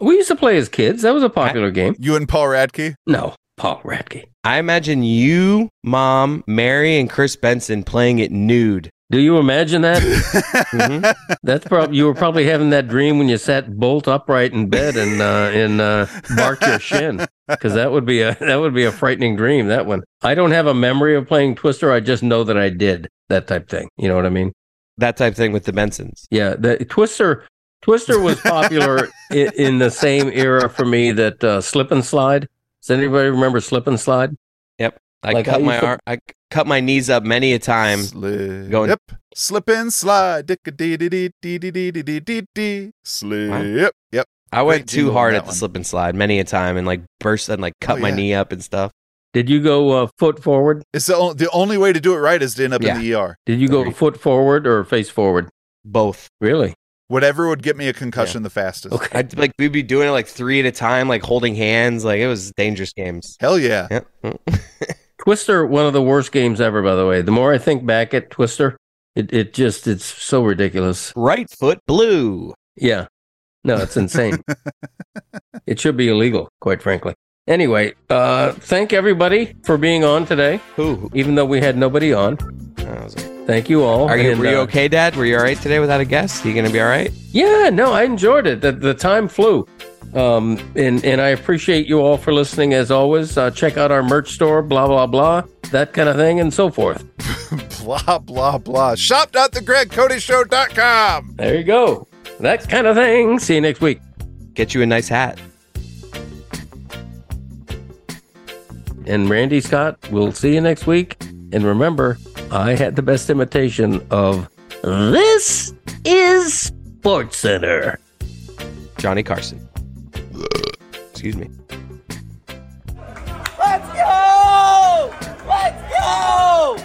We used to play as kids. That was a popular game. You and Paul Radke. No, Paul Radke. I imagine you, Mom, Mary, and Chris Benson playing it nude. Do you imagine that? <laughs> Mhm. That's probably you were probably having that dream when you sat bolt upright in bed and uh, and uh, barked your shin because that would be a that would be a frightening dream. That one. I don't have a memory of playing Twister. I just know that I did that type thing. You know what I mean? That type thing with the Bensons. Yeah, the Twister. Twister was popular in, in, the same era for me that uh, Slip and Slide. Does anybody remember Slip and Slide? Yep. I like cut my arm, I cut my knees up many a time. Slip. Going. Yep. Slip and slide. Slip. Wow. Yep. I went Great too hard at the slip and slide many a time and like burst and like cut oh, my yeah. knee up and stuff. Did you go uh, foot forward? It's the, o- the only way to do it right is to end up yeah. in the ER. Did you go right. foot forward or face forward? Both. Really? Whatever would get me a concussion the fastest. Okay. I'd like we'd be doing it like three at a time, like holding hands. Like it was dangerous games. Hell yeah. Yep. <laughs> Twister, one of the worst games ever, by the way. The more I think back at Twister, it, it just, it's so ridiculous. right foot blue. Yeah. No, it's insane. <laughs> it should be illegal, quite frankly. Anyway, uh, thank everybody for being on today, Who? even though we had nobody on. I was like, Thank you all. Are you, And, were you uh, okay, Dad? Were you all right today without a guest? Are You gonna be all right? Yeah, no, I enjoyed it. The, the time flew. Um, and, and I appreciate you all for listening as always. Uh, check out our merch store, blah, blah, blah, that kind of thing, and so forth. <laughs> blah, blah, blah. Shop.thegregcoteshow.com. There you go. That kind of thing. See you next week. Get you a nice hat. And Randy Scott, we'll see you next week. And remember, I had the best imitation of this is Sports Center. Johnny Carson. Excuse me. Let's go! Let's go!